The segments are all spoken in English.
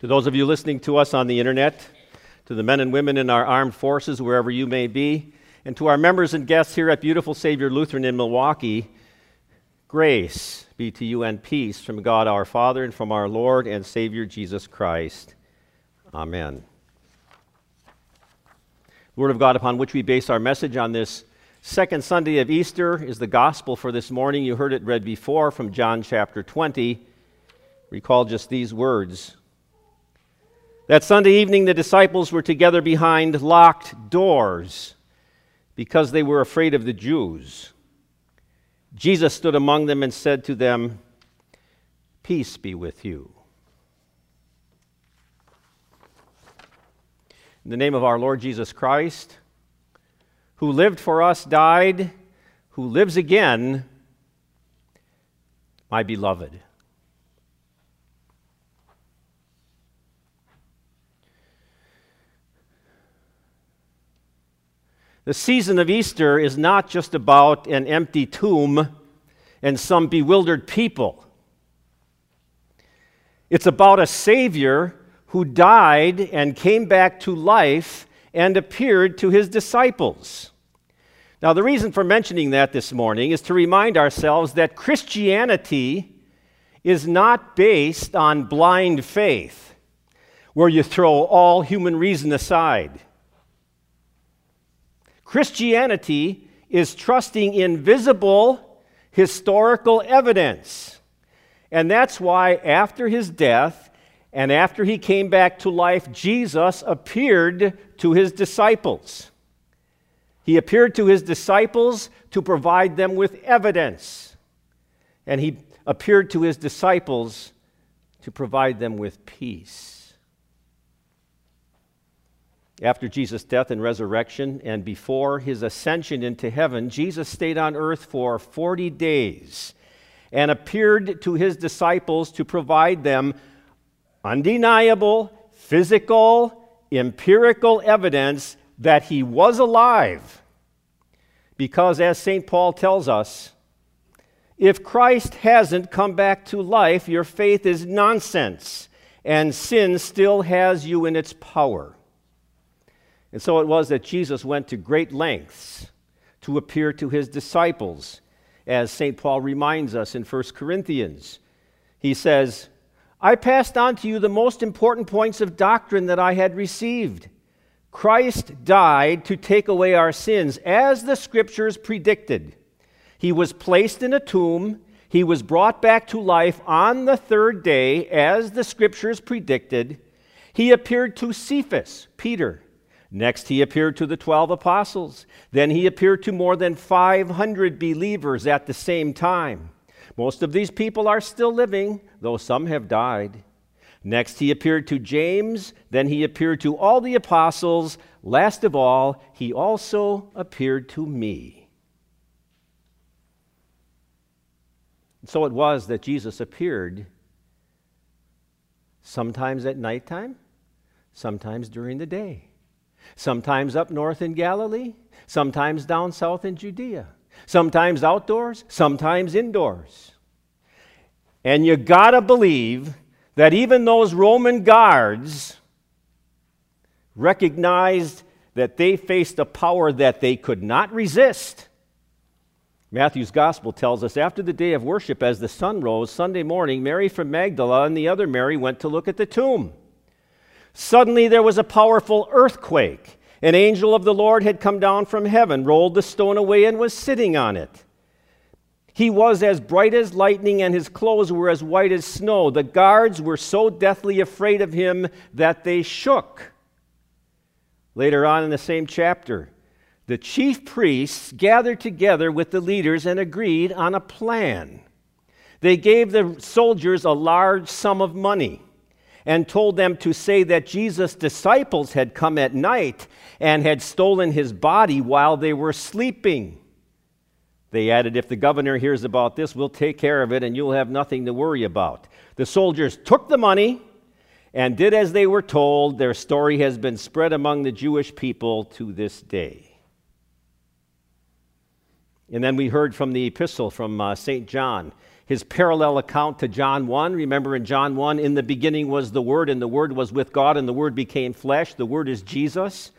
To those of you listening to us on the internet, to the men and women in our armed forces, wherever you may be, and to our members and guests here at Beautiful Savior Lutheran in Milwaukee, grace be to you and peace from God our Father and from our Lord and Savior Jesus Christ. Amen. The Word of God upon which we base our message on this second Sunday of Easter is the gospel for this morning. You heard it read before from John chapter 20. Recall just these words. That Sunday evening, the disciples were together behind locked doors because they were afraid of the Jews. Jesus stood among them and said to them, Peace be with you. In the name of our Lord Jesus Christ, who lived for us, died, who lives again, my beloved. The season of Easter is not just about an empty tomb and some bewildered people. It's about a Savior who died and came back to life and appeared to his disciples. Now, the reason for mentioning that this morning is to remind ourselves that Christianity is not based on blind faith, where you throw all human reason aside. Christianity is trusting in visible historical evidence. And that's why, after his death and after he came back to life, Jesus appeared to his disciples. He appeared to his disciples to provide them with evidence. And he appeared to his disciples to provide them with peace. After Jesus' death and resurrection, and before his ascension into heaven, Jesus stayed on earth for 40 days and appeared to his disciples to provide them undeniable, physical, empirical evidence that he was alive. Because, as St. Paul tells us, if Christ hasn't come back to life, your faith is nonsense, and sin still has you in its power. And so it was that Jesus went to great lengths to appear to his disciples, as St. Paul reminds us in 1 Corinthians. He says, I passed on to you the most important points of doctrine that I had received. Christ died to take away our sins, as the scriptures predicted. He was placed in a tomb. He was brought back to life on the third day, as the scriptures predicted. He appeared to Cephas, Peter, Next, he appeared to the 12 apostles. Then he appeared to more than 500 believers at the same time. Most of these people are still living, though some have died. Next, he appeared to James. Then he appeared to all the apostles. Last of all, he also appeared to me. So it was that Jesus appeared sometimes at nighttime, sometimes during the day sometimes up north in Galilee, sometimes down south in Judea, sometimes outdoors, sometimes indoors. And you gotta believe that even those Roman guards recognized that they faced a power that they could not resist. Matthew's gospel tells us after the day of worship, as the sun rose Sunday morning, Mary from Magdala and the other Mary went to look at the tomb. Suddenly there was a powerful earthquake. An angel of the Lord had come down from heaven, rolled the stone away, and was sitting on it. He was as bright as lightning, and his clothes were as white as snow. The guards were so deathly afraid of him that they shook. Later on in the same chapter, the chief priests gathered together with the leaders and agreed on a plan. They gave the soldiers a large sum of money and told them to say that Jesus' disciples had come at night and had stolen his body while they were sleeping. They added, If the governor hears about this, we'll take care of it and you'll have nothing to worry about. The soldiers took the money and did as they were told. Their story has been spread among the Jewish people to this day. And then we heard from the epistle from uh, St. John his parallel account to John 1. Remember in John 1, in the beginning was the Word, and the Word was with God, and the Word became flesh. The Word is Jesus.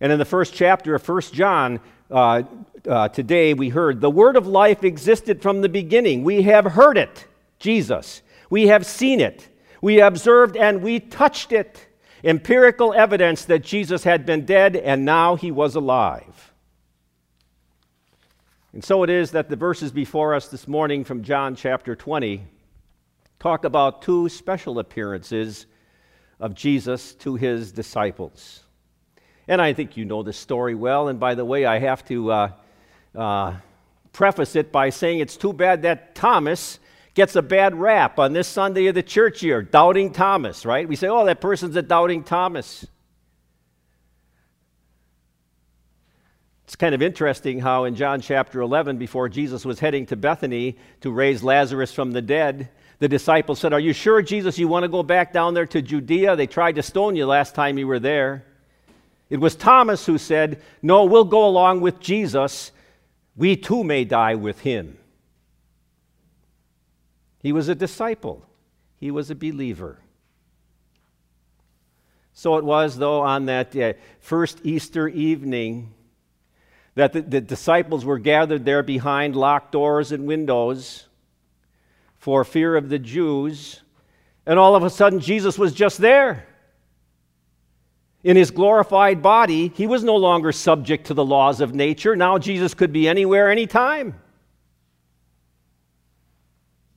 And in the first chapter of 1 John, uh, uh, today we heard, the Word of life existed from the beginning. We have heard it, Jesus. We have seen it. We observed and we touched it. Empirical evidence that Jesus had been dead and now he was alive. And so it is that the verses before us this morning from John chapter 20 talk about two special appearances of Jesus to his disciples. And I think you know the story well. And by the way, I have to uh, uh, preface it by saying it's too bad that Thomas gets a bad rap on this Sunday of the church year, doubting Thomas, right? We say, oh, that person's a doubting Thomas. It's kind of interesting how in John chapter 11, before Jesus was heading to Bethany to raise Lazarus from the dead, the disciples said, Are you sure, Jesus, you want to go back down there to Judea? They tried to stone you last time you were there. It was Thomas who said, No, we'll go along with Jesus. We too may die with him. He was a disciple, he was a believer. So it was, though, on that uh, first Easter evening that the, the disciples were gathered there behind locked doors and windows for fear of the Jews. And all of a sudden, Jesus was just there. In his glorified body, he was no longer subject to the laws of nature. Now, Jesus could be anywhere, anytime.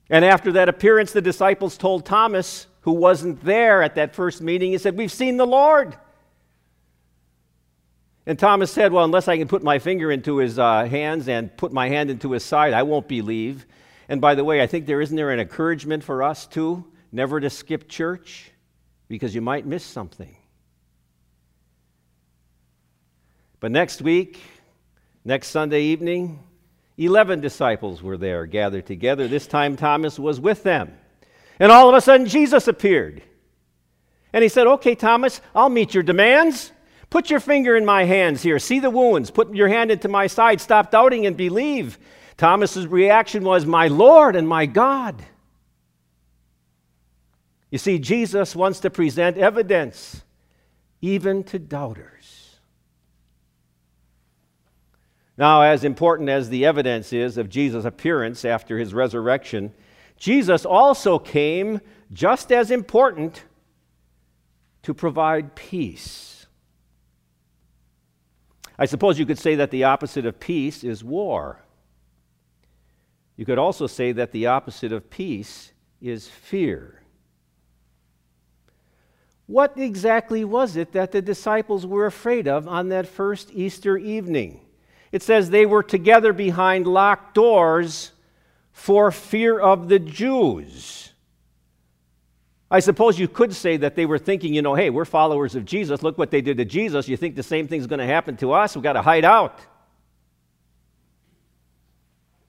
And after that appearance, the disciples told Thomas, who wasn't there at that first meeting, he said, We've seen the Lord. And Thomas said, Well, unless I can put my finger into his uh, hands and put my hand into his side, I won't believe. And by the way, I think there isn't there an encouragement for us too, never to skip church because you might miss something. But next week, next Sunday evening, 11 disciples were there gathered together. This time Thomas was with them. And all of a sudden, Jesus appeared. And he said, Okay, Thomas, I'll meet your demands. Put your finger in my hands here. See the wounds. Put your hand into my side. Stop doubting and believe. Thomas's reaction was, My Lord and my God. You see, Jesus wants to present evidence even to doubters. Now, as important as the evidence is of Jesus' appearance after his resurrection, Jesus also came, just as important, to provide peace. I suppose you could say that the opposite of peace is war. You could also say that the opposite of peace is fear. What exactly was it that the disciples were afraid of on that first Easter evening? It says they were together behind locked doors for fear of the Jews. I suppose you could say that they were thinking, you know, hey, we're followers of Jesus. Look what they did to Jesus. You think the same thing's going to happen to us? We've got to hide out.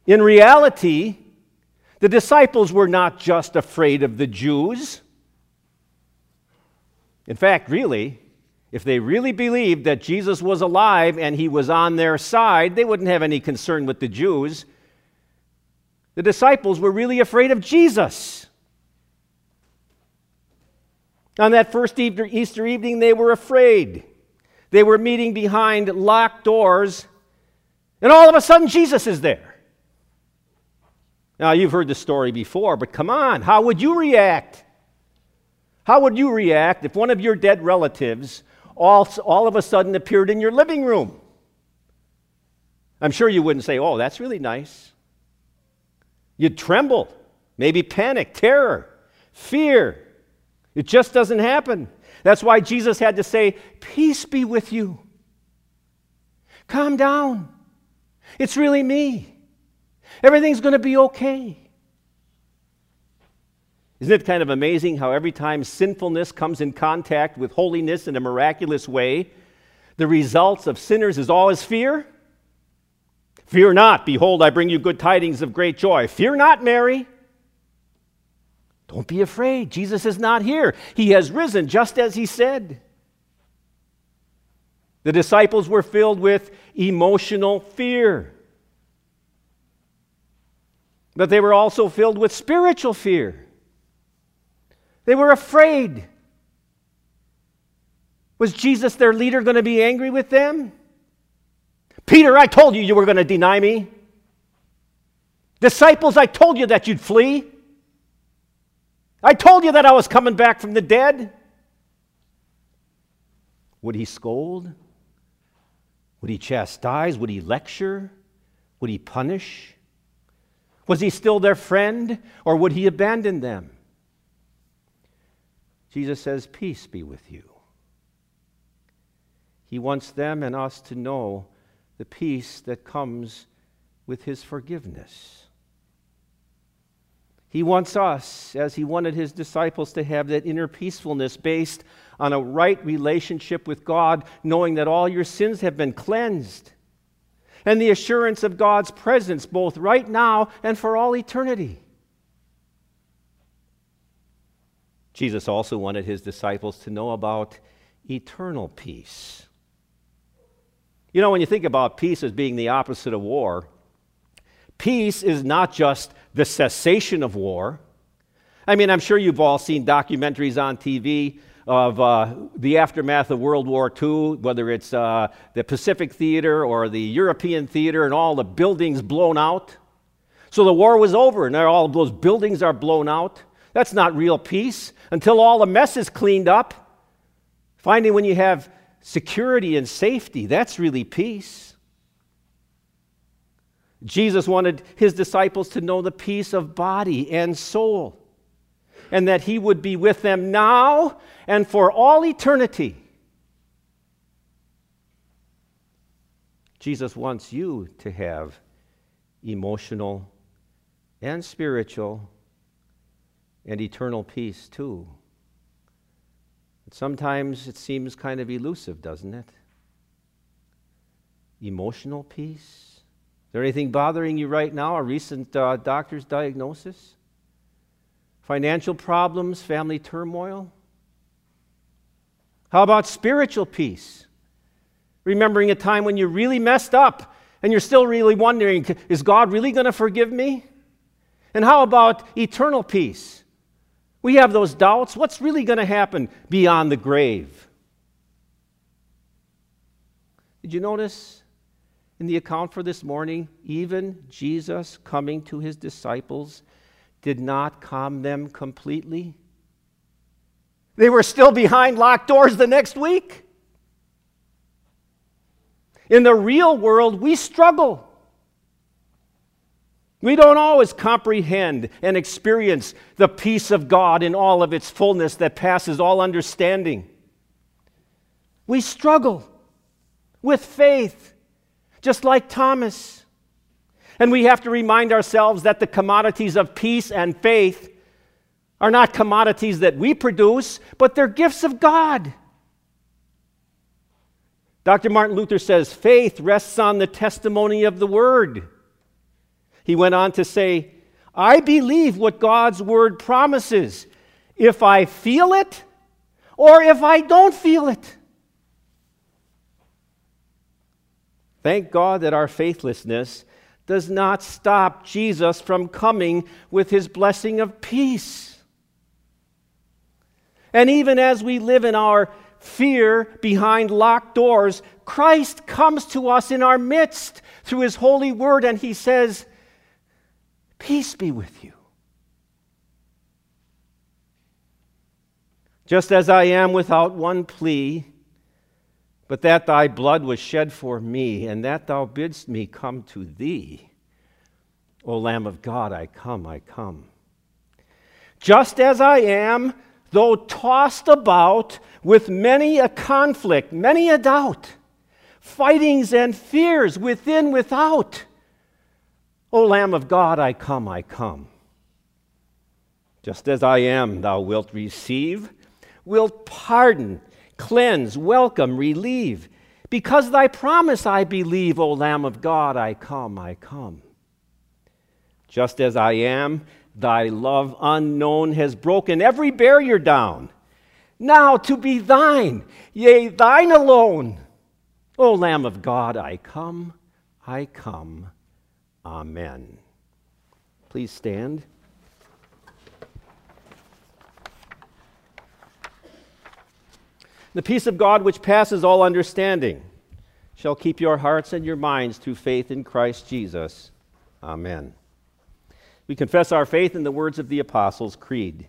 In reality, the disciples were not just afraid of the Jews. In fact, really, if they really believed that Jesus was alive and he was on their side, they wouldn't have any concern with the Jews. The disciples were really afraid of Jesus. On that first Easter evening, they were afraid. They were meeting behind locked doors, and all of a sudden, Jesus is there. Now, you've heard the story before, but come on, how would you react? How would you react if one of your dead relatives all, all of a sudden appeared in your living room? I'm sure you wouldn't say, Oh, that's really nice. You'd tremble, maybe panic, terror, fear. It just doesn't happen. That's why Jesus had to say, Peace be with you. Calm down. It's really me. Everything's going to be okay. Isn't it kind of amazing how every time sinfulness comes in contact with holiness in a miraculous way, the results of sinners is always fear? Fear not, behold, I bring you good tidings of great joy. Fear not, Mary. Don't be afraid. Jesus is not here. He has risen just as he said. The disciples were filled with emotional fear. But they were also filled with spiritual fear. They were afraid. Was Jesus, their leader, going to be angry with them? Peter, I told you you were going to deny me. Disciples, I told you that you'd flee. I told you that I was coming back from the dead. Would he scold? Would he chastise? Would he lecture? Would he punish? Was he still their friend or would he abandon them? Jesus says, Peace be with you. He wants them and us to know the peace that comes with his forgiveness. He wants us, as he wanted his disciples, to have that inner peacefulness based on a right relationship with God, knowing that all your sins have been cleansed, and the assurance of God's presence both right now and for all eternity. Jesus also wanted his disciples to know about eternal peace. You know, when you think about peace as being the opposite of war, peace is not just the cessation of war. I mean, I'm sure you've all seen documentaries on TV of uh, the aftermath of World War II, whether it's uh, the Pacific Theater or the European Theater, and all the buildings blown out. So the war was over, and all those buildings are blown out. That's not real peace until all the mess is cleaned up. Finding when you have security and safety, that's really peace. Jesus wanted his disciples to know the peace of body and soul, and that he would be with them now and for all eternity. Jesus wants you to have emotional and spiritual and eternal peace too. But sometimes it seems kind of elusive, doesn't it? Emotional peace there anything bothering you right now? A recent uh, doctor's diagnosis? Financial problems, family turmoil? How about spiritual peace? Remembering a time when you really messed up and you're still really wondering, is God really going to forgive me? And how about eternal peace? We have those doubts. What's really going to happen beyond the grave? Did you notice in the account for this morning, even Jesus coming to his disciples did not calm them completely. They were still behind locked doors the next week. In the real world, we struggle. We don't always comprehend and experience the peace of God in all of its fullness that passes all understanding. We struggle with faith just like Thomas. And we have to remind ourselves that the commodities of peace and faith are not commodities that we produce, but they're gifts of God. Dr. Martin Luther says faith rests on the testimony of the Word. He went on to say, I believe what God's Word promises if I feel it or if I don't feel it. Thank God that our faithlessness does not stop Jesus from coming with his blessing of peace. And even as we live in our fear behind locked doors, Christ comes to us in our midst through his holy word and he says, Peace be with you. Just as I am without one plea, but that thy blood was shed for me, and that thou bidst me come to thee. O Lamb of God, I come, I come. Just as I am, though tossed about with many a conflict, many a doubt, fightings and fears within, without. O Lamb of God, I come, I come. Just as I am, thou wilt receive, wilt pardon, cleanse, welcome, relieve. Because thy promise I believe, O Lamb of God, I come, I come. Just as I am, thy love unknown has broken every barrier down. Now to be thine, yea, thine alone. O Lamb of God, I come, I come. Amen. please stand? The peace of God, which passes all understanding, shall keep your hearts and your minds through faith in Christ Jesus. Amen. We confess our faith in the words of the Apostles' Creed.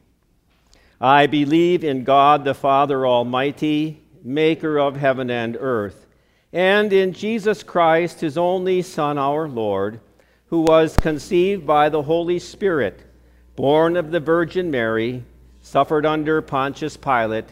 I believe in God the Father Almighty, maker of heaven and earth, and in Jesus Christ, his only Son, our Lord, who was conceived by the Holy Spirit, born of the Virgin Mary, suffered under Pontius Pilate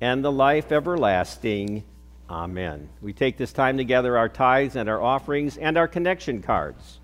and the life everlasting. Amen. We take this time to gather our tithes and our offerings and our connection cards.